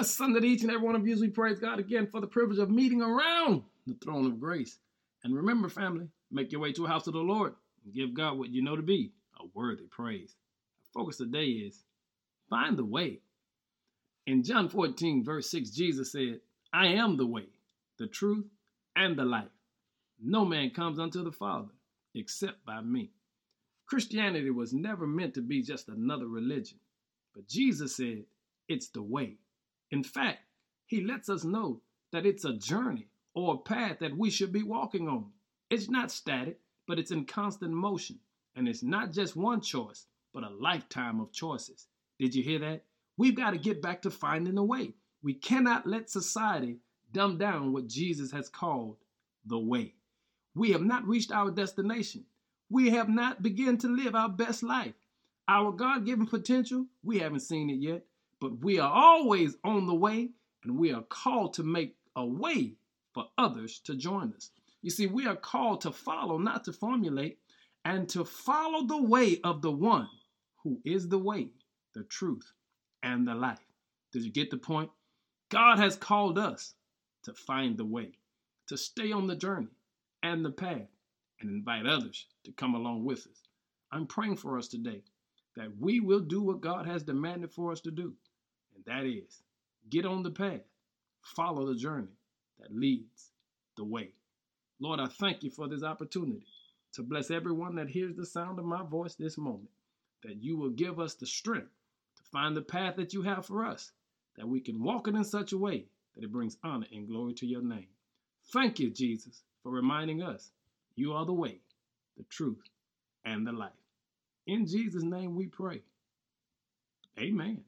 Blessed Sunday to each and every one of you as we praise God again for the privilege of meeting around the throne of grace. And remember, family, make your way to a house of the Lord and give God what you know to be a worthy praise. Focus today is find the way. In John 14, verse 6, Jesus said, I am the way, the truth, and the life. No man comes unto the Father except by me. Christianity was never meant to be just another religion, but Jesus said it's the way. In fact, he lets us know that it's a journey or a path that we should be walking on. It's not static, but it's in constant motion. And it's not just one choice, but a lifetime of choices. Did you hear that? We've got to get back to finding a way. We cannot let society dumb down what Jesus has called the way. We have not reached our destination. We have not begun to live our best life. Our God given potential, we haven't seen it yet, but we are always on the way and we are called to make a way for others to join us. You see, we are called to follow, not to formulate, and to follow the way of the one who is the way, the truth, and the life. Did you get the point? God has called us to find the way, to stay on the journey and the path, and invite others to come along with us. I'm praying for us today that we will do what God has demanded for us to do, and that is get on the path, follow the journey that leads the way. Lord, I thank you for this opportunity to bless everyone that hears the sound of my voice this moment, that you will give us the strength to find the path that you have for us, that we can walk it in such a way that it brings honor and glory to your name. Thank you, Jesus, for reminding us you are the way, the truth, and the life. In Jesus' name we pray. Amen.